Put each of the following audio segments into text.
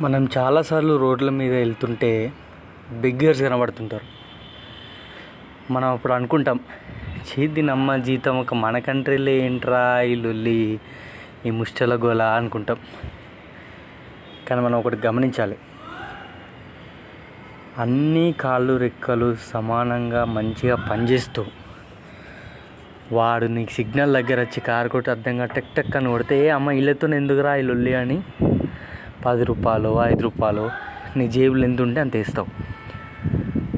మనం చాలాసార్లు రోడ్ల మీద వెళ్తుంటే బిగ్గర్స్ కనబడుతుంటారు. మనం అప్పుడు అనుకుంటాం చేతి నమ్మ జీతం ఒక మన కంట్రీలో ఏంట్రా ఈ లొల్లి ఈ ముష్టల గోల అనుకుంటాం. కానీ మనం ఒకటి గమనించాలి అన్ని కాళ్ళు రెక్కలు సమానంగా మంచిగా పనిచేస్తూ వాడు నీకు సిగ్నల్ దగ్గర వచ్చి కారు కొట్టి అర్థంగా టెక్ టెక్ అని కొడితే ఏ అమ్మ ఇళ్ళతో ఎందుకురా ఈ లొల్లి అని పది రూపాయలు ఐదు రూపాయలు నీ జేబులో ఎంత ఉంటే అంత వేస్తావు.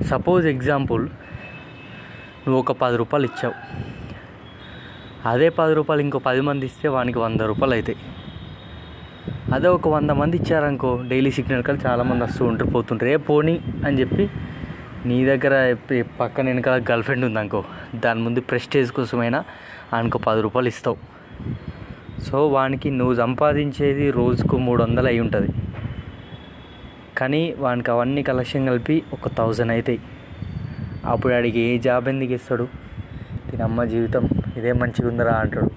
సపోజ్ ఎగ్జాంపుల్ నువ్వు ఒక పది రూపాయలు ఇచ్చావు. అదే పది రూపాయలు ఇంకో పది మంది ఇస్తే వానికి వంద రూపాయలు అవుతాయి అదే ఒక వంద మంది ఇచ్చారనుకో డైలీ సిగ్నల్ కాల్ చాలామంది వస్తూ ఉంటారు పోతుంటారు. ఏ పోనీ అని చెప్పి నీ దగ్గర పక్కన వెనకాల గర్ల్ ఫ్రెండ్ ఉందనుకో దాని ముందు ప్రెస్టేజ్ కోసమైనా ఆయనకు పది రూపాయలు ఇస్తావు. సో వానికి నువ్వు సంపాదించేది రోజుకు మూడు వందలు అయి ఉంటుంది. కానీ వానికి అవన్నీ కలెక్షన్ కలిపి ఒక థౌజండ్ అవుతాయి అప్పుడు ఆడికి ఏ జాబ్ ఎందుకు ఇస్తాడు? తినమ్మ అమ్మ జీవితం ఇదే మంచిగా ఉందిరా అంటాడు.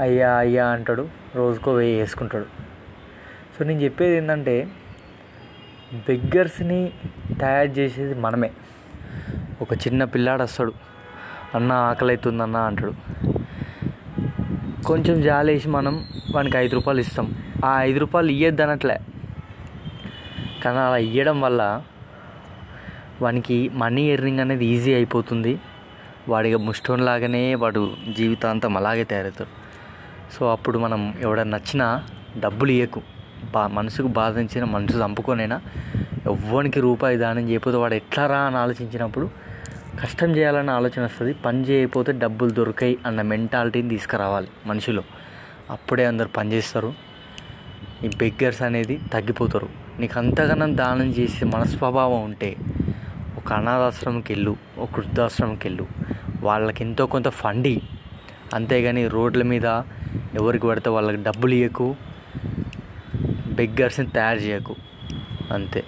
అయ్యా అయ్యా అంటాడు. రోజుకో వెయ్యి వేసుకుంటాడు. సో నేను చెప్పేది ఏంటంటే బెగ్గర్స్ని తయారు చేసేది మనమే. ఒక చిన్న పిల్లాడు వస్తాడు. అన్న ఆకలి అవుతుందన్న అంటాడు. కొంచెం జాలేసి మనం వానికి ఐదు రూపాయలు ఇస్తాం. ఆ ఐదు రూపాయలు ఇయ్యద్దు అనట్లే కానీ అలా ఇవ్వడం వల్ల వానికి మనీ ఎర్నింగ్ అనేది ఈజీ అయిపోతుంది. వాడిగా ముష్టం లాగానే వాడు జీవితాంతం అలాగే తయారవుతాడు. సో అప్పుడు మనం ఎవడన్నా నచ్చినా డబ్బులు ఇవ్వకు బా మనసుకు బాధించిన మనసు చంపుకొనైనా ఎవ్వనికి రూపాయి దానం చేయకపోతే వాడు ఎట్లా రా అని ఆలోచించినప్పుడు కష్టం చేయాలన్న ఆలోచన వస్తుంది పని చేయకపోతే డబ్బులు దొరికాయి అన్న మెంటాలిటీని తీసుకురావాలి మనిషిలో. అప్పుడే అందరు పని చేస్తారు. ఈ బెగ్గర్స్ అనేది తగ్గిపోతారు. నీకు అంతగానం దానం చేసే మనస్వభావం ఉంటే ఒక అనాథాశ్రమంకి వెళ్ళు ఒక వృద్ధాశ్రమంకి వెళ్ళు వాళ్ళకి ఎంతో కొంత ఫండి. అంతేగాని రోడ్ల మీద ఎవరికి పడితే వాళ్ళకి డబ్బులు ఇవ్వకు బెగ్గర్స్ని తయారు చేయకు. అంతే.